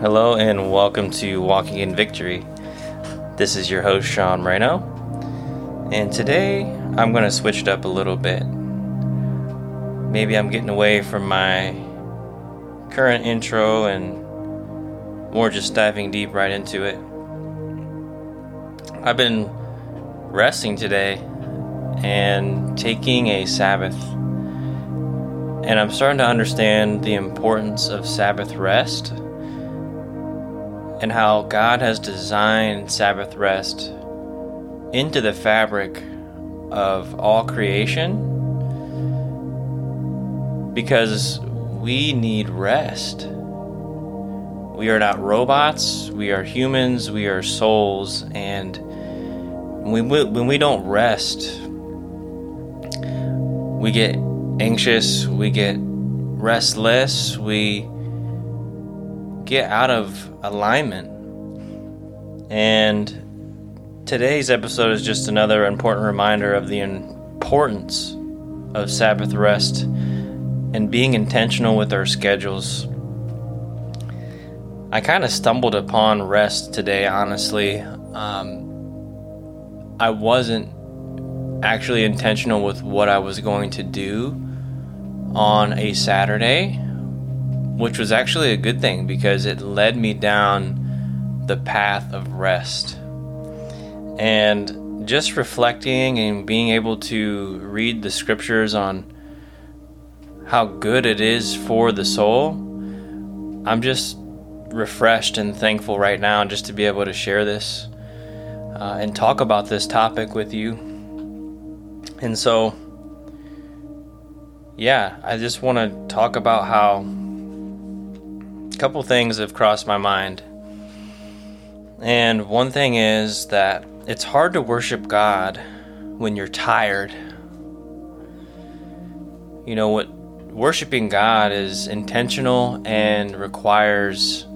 Hello, and welcome to Walking in Victory. This is your host, Sean Moreno, and today I'm going to switch it up a little bit. Maybe I'm getting away from my current intro and more just diving deep right into it. I've been resting today and taking a Sabbath, and I'm starting to understand the importance of Sabbath rest and how God has designed Sabbath rest into the fabric of all creation because we need rest. We are not robots, we are humans, we are souls, and when we, when we don't rest, we get anxious, we get restless, we get out of alignment. And today's episode is just another important reminder of the importance of Sabbath rest and being intentional with our schedules. I kind of stumbled upon rest today, honestly. Um, I wasn't actually intentional with what I was going to do on a Saturday which was actually a good thing because it led me down the path of rest. And just reflecting and being able to read the scriptures on how good it is for the soul, I'm just refreshed and thankful right now just to be able to share this uh, and talk about this topic with you. And so, yeah, I just want to talk about how couple things have crossed my mind. And one thing is that it's hard to worship God when you're tired. You know what worshiping God is intentional and requires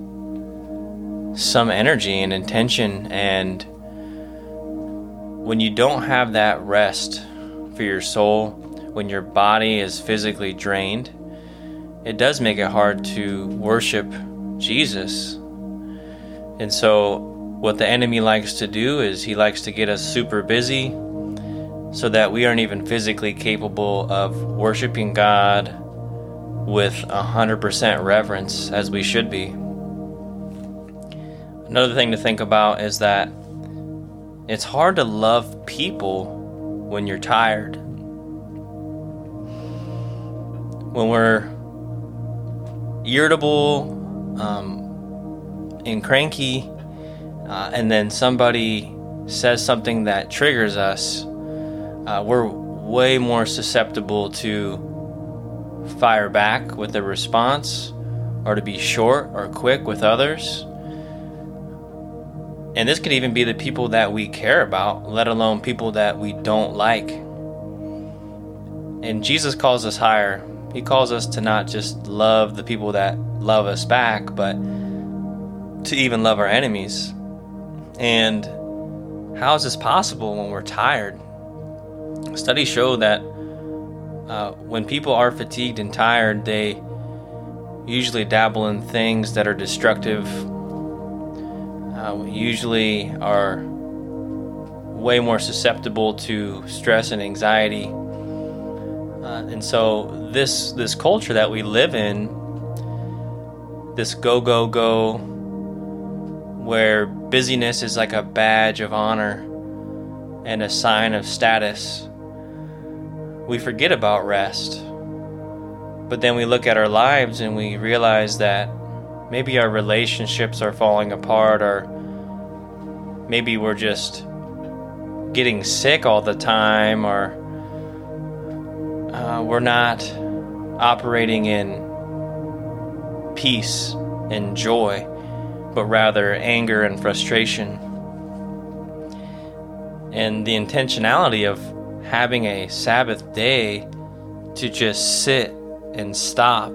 some energy and intention and when you don't have that rest for your soul, when your body is physically drained, it does make it hard to worship Jesus. And so, what the enemy likes to do is he likes to get us super busy so that we aren't even physically capable of worshiping God with 100% reverence as we should be. Another thing to think about is that it's hard to love people when you're tired. When we're irritable um, and cranky, uh, and then somebody says something that triggers us, uh, we're way more susceptible to fire back with a response or to be short or quick with others. And this could even be the people that we care about, let alone people that we don't like. And Jesus calls us higher he calls us to not just love the people that love us back, but to even love our enemies. And how is this possible when we're tired? Studies show that uh, when people are fatigued and tired, they usually dabble in things that are destructive, uh, usually are way more susceptible to stress and anxiety uh, and so this this culture that we live in, this go go go, where busyness is like a badge of honor and a sign of status, we forget about rest. But then we look at our lives and we realize that maybe our relationships are falling apart or maybe we're just getting sick all the time or uh, we're not operating in peace and joy, but rather anger and frustration. And the intentionality of having a Sabbath day to just sit and stop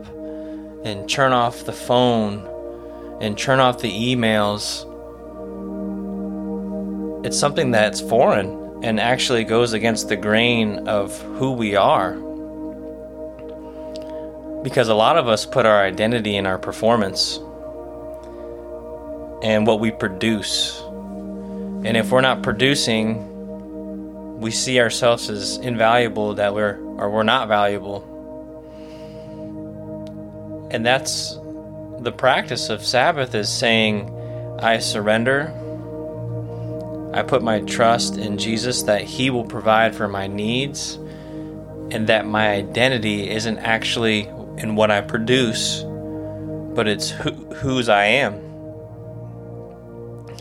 and turn off the phone and turn off the emails. It's something that's foreign and actually goes against the grain of who we are. Because a lot of us put our identity in our performance. and what we produce. And if we're not producing, we see ourselves as invaluable that we're or we're not valuable. And that's the practice of Sabbath is saying, I surrender. I put my trust in Jesus that He will provide for my needs and that my identity isn't actually in what I produce, but it's who, whose I am.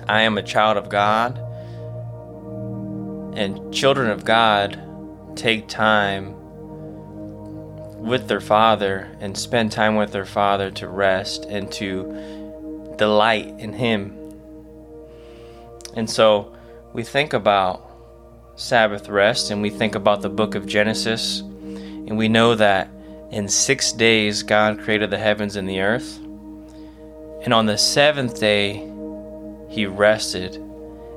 I am a child of God, and children of God take time with their father and spend time with their father to rest and to delight in him. And so we think about Sabbath rest and we think about the book of Genesis and we know that in six days God created the heavens and the earth. And on the seventh day, he rested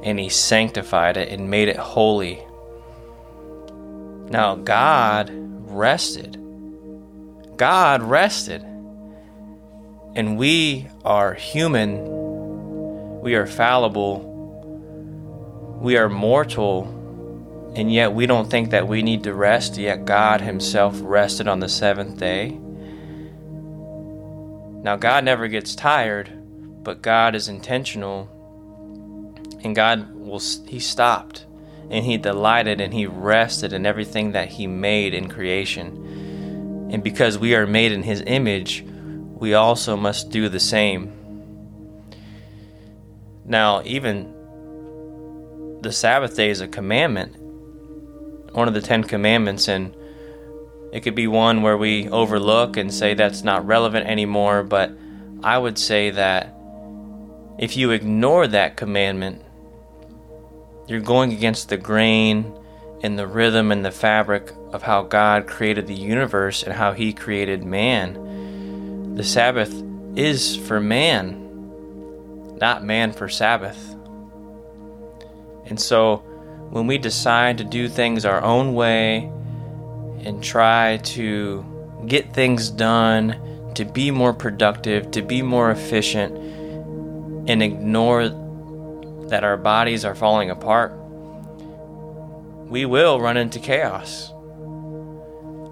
and he sanctified it and made it holy. Now, God rested. God rested. And we are human. We are fallible. We are mortal. And yet we don't think that we need to rest, yet God Himself rested on the seventh day. Now, God never gets tired, but God is intentional. And God will, He stopped and He delighted and He rested in everything that He made in creation. And because we are made in His image, we also must do the same. Now, even the Sabbath day is a commandment one of the Ten Commandments, and it could be one where we overlook and say that's not relevant anymore. But I would say that if you ignore that commandment, you're going against the grain and the rhythm and the fabric of how God created the universe and how He created man. The Sabbath is for man, not man for Sabbath. And so, when we decide to do things our own way and try to get things done, to be more productive, to be more efficient, and ignore that our bodies are falling apart, we will run into chaos.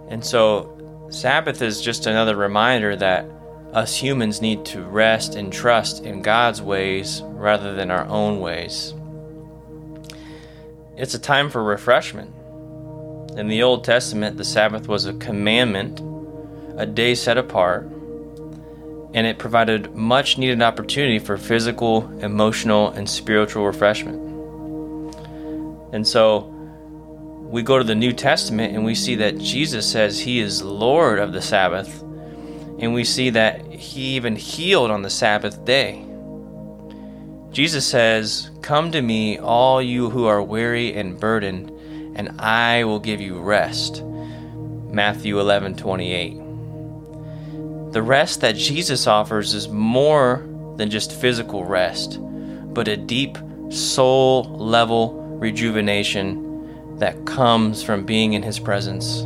And so, Sabbath is just another reminder that us humans need to rest and trust in God's ways rather than our own ways. It's a time for refreshment. In the Old Testament, the Sabbath was a commandment, a day set apart, and it provided much needed opportunity for physical, emotional, and spiritual refreshment. And so we go to the New Testament and we see that Jesus says he is Lord of the Sabbath, and we see that he even healed on the Sabbath day. Jesus says, Come to me, all you who are weary and burdened, and I will give you rest. Matthew 11 28. The rest that Jesus offers is more than just physical rest, but a deep soul level rejuvenation that comes from being in His presence.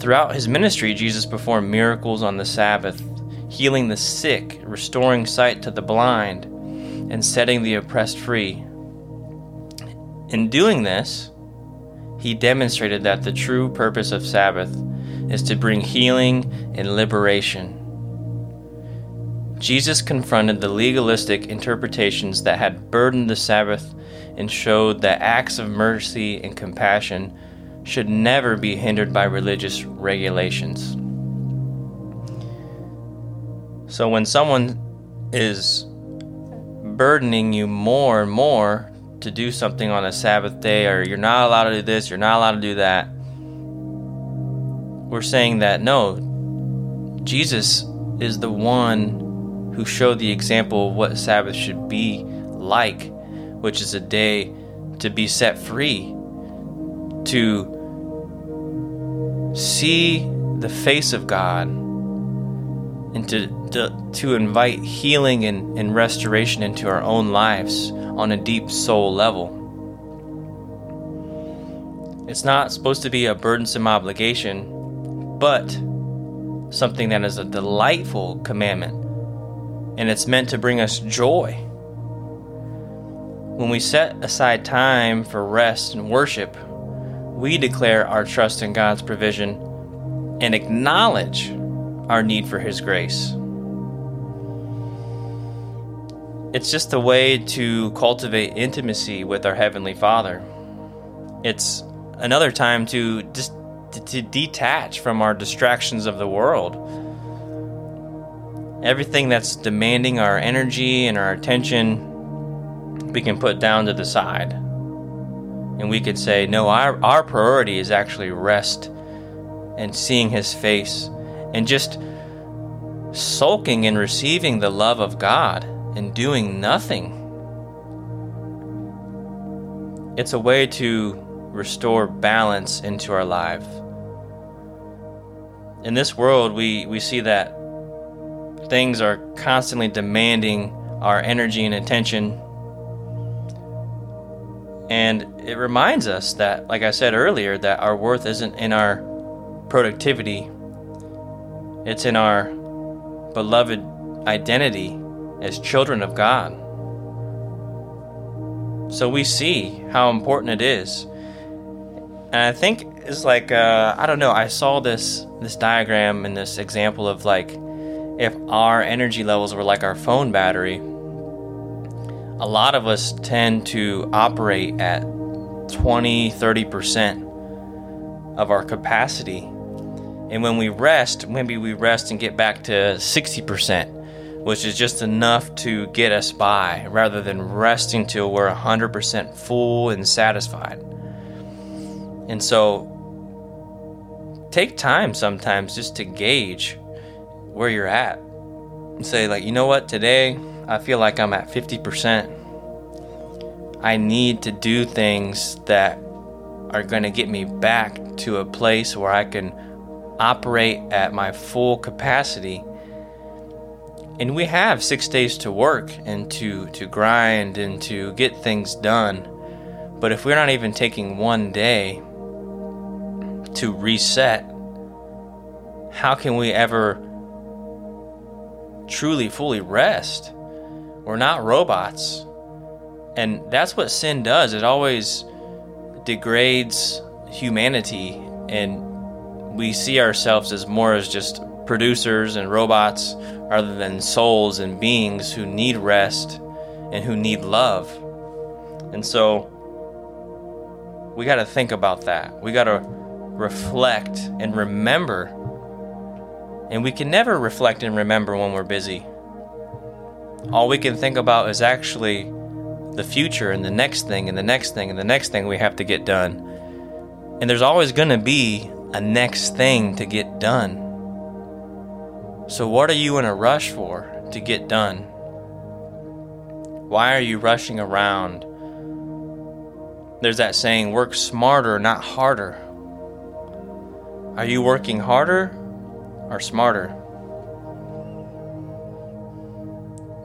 Throughout His ministry, Jesus performed miracles on the Sabbath healing the sick, restoring sight to the blind, and setting the oppressed free. In doing this, he demonstrated that the true purpose of Sabbath is to bring healing and liberation. Jesus confronted the legalistic interpretations that had burdened the Sabbath and showed that acts of mercy and compassion should never be hindered by religious regulations. So when someone is burdening you more and more to do something on a Sabbath day, or you're not allowed to do this, you're not allowed to do that, we're saying that no, Jesus is the one who showed the example of what Sabbath should be like, which is a day to be set free, to see the face of God and to, to, to invite healing and, and restoration into our own lives on a deep soul level. It's not supposed to be a burdensome obligation, but something that is a delightful commandment and it's meant to bring us joy. When we set aside time for rest and worship, we declare our trust in God's provision and acknowledge our need for His grace. It's just a way to cultivate intimacy with our Heavenly Father. It's another time to just to, to detach from our distractions of the world. Everything that's demanding our energy and our attention, we can put down to the side. And we could say, no, our, our priority is actually rest and seeing His face and just sulking and receiving the love of God and doing nothing. It's a way to restore balance into our life. In this world, we, we see that things are constantly demanding our energy and attention. And it reminds us that, like I said earlier, that our worth isn't in our productivity, it's in our beloved identity as children of God. So we see how important it is and I think it's like uh, I don't know. I saw this this diagram and this example of like if our energy levels were like our phone battery. A lot of us tend to operate at 20, 30% of our capacity. And when we rest, maybe we rest and get back to 60%, which is just enough to get us by rather than resting till we're 100% full and satisfied. And so take time sometimes just to gauge where you're at. And say, like, you know what, today I feel like I'm at 50%. I need to do things that are going to get me back to a place where I can operate at my full capacity. And we have six days to work and to, to grind and to get things done. But if we're not even taking one day to reset, how can we ever truly, fully rest? We're not robots. And that's what sin does. It always degrades humanity, and we see ourselves as more as just producers and robots rather than souls and beings who need rest and who need love. And so we got to think about that. We got to reflect, and remember. And we can never reflect and remember when we're busy. All we can think about is actually the future and the next thing and the next thing and the next thing we have to get done. And there's always going to be a next thing to get done. So, what are you in a rush for to get done? Why are you rushing around? There's that saying, work smarter, not harder. Are you working harder or smarter?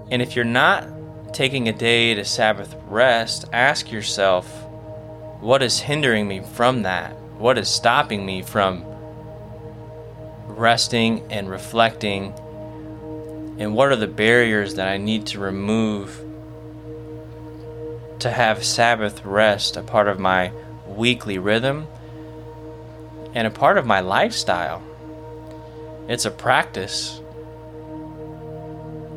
And if you're not taking a day to Sabbath rest, ask yourself, what is hindering me from that? What is stopping me from resting and reflecting? And what are the barriers that I need to remove to have Sabbath rest a part of my weekly rhythm and a part of my lifestyle. It's a practice.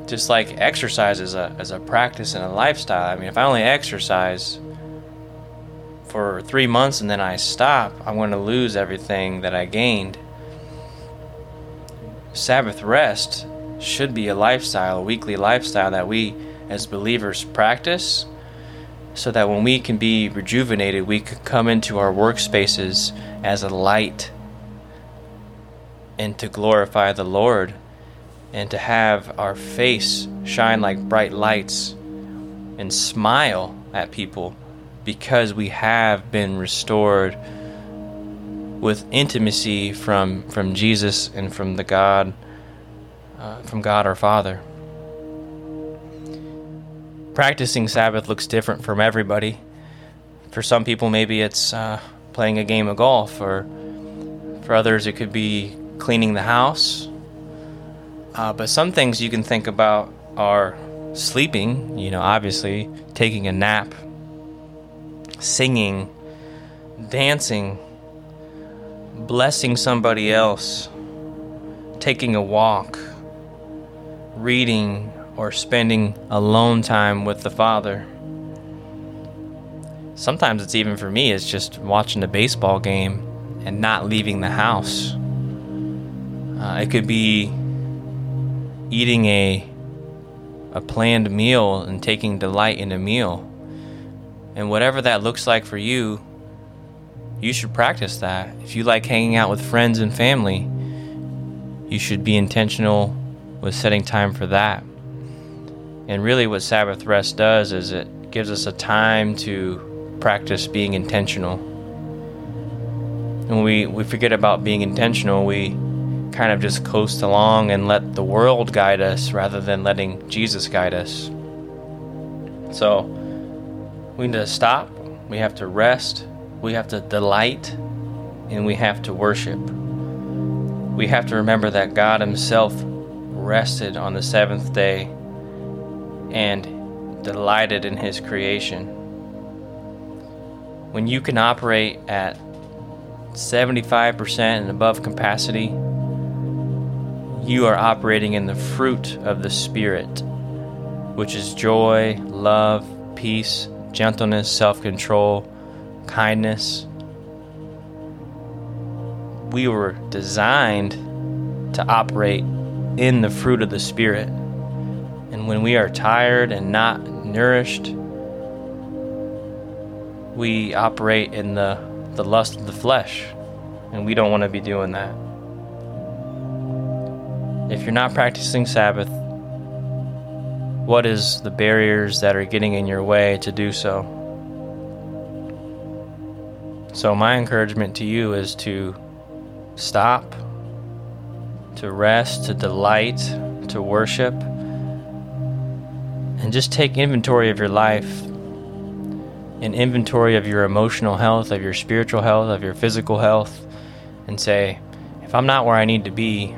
Just like exercise is a, is a practice and a lifestyle. I mean, if I only exercise for three months and then I stop, I'm going to lose everything that I gained. Sabbath rest should be a lifestyle, a weekly lifestyle that we as believers practice so that when we can be rejuvenated, we can come into our workspaces as a light and to glorify the Lord and to have our face shine like bright lights and smile at people because we have been restored with intimacy from from Jesus and from the God uh, from God our Father practicing Sabbath looks different from everybody. For some people, maybe it's uh, playing a game of golf, or for others, it could be cleaning the house. Uh, but some things you can think about are sleeping, you know, obviously, taking a nap, singing, dancing, blessing somebody else, taking a walk, reading, or spending alone time with the Father. Sometimes it's even for me, it's just watching a baseball game and not leaving the house. Uh, it could be eating a a planned meal and taking delight in a meal. And whatever that looks like for you, you should practice that. If you like hanging out with friends and family, you should be intentional with setting time for that. And really, what Sabbath rest does is it gives us a time to practice being intentional. When we, we forget about being intentional, we kind of just coast along and let the world guide us rather than letting Jesus guide us. So we need to stop, we have to rest, we have to delight, and we have to worship. We have to remember that God Himself rested on the seventh day and delighted in His creation. When you can operate at 75% and above capacity, you are operating in the fruit of the Spirit, which is joy, love, peace, gentleness, self control, kindness. We were designed to operate in the fruit of the Spirit. And when we are tired and not nourished, we operate in the, the lust of the flesh. And we don't want to be doing that. If you're not practicing Sabbath, what is the barriers that are getting in your way to do so? So, my encouragement to you is to stop, to rest, to delight, to worship, and just take inventory of your life, an inventory of your emotional health, of your spiritual health, of your physical health, and say, if I'm not where I need to be,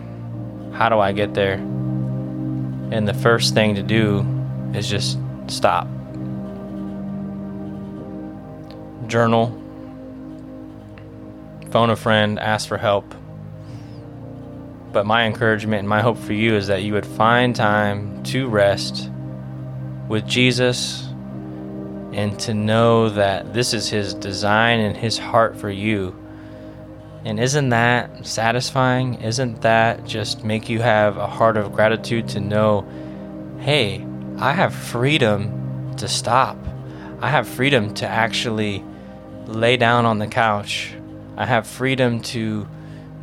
how do I get there? And the first thing to do is just stop. Journal, phone a friend, ask for help. But my encouragement and my hope for you is that you would find time to rest with Jesus and to know that this is His design and His heart for you and isn't that satisfying? Isn't that just make you have a heart of gratitude to know, hey, I have freedom to stop. I have freedom to actually lay down on the couch. I have freedom to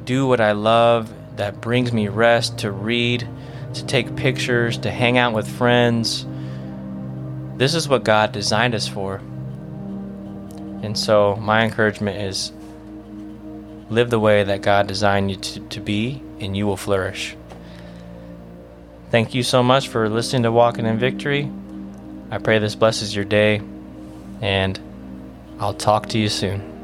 do what I love that brings me rest, to read, to take pictures, to hang out with friends. This is what God designed us for. And so, my encouragement is Live the way that God designed you to, to be, and you will flourish. Thank you so much for listening to Walking in Victory. I pray this blesses your day, and I'll talk to you soon.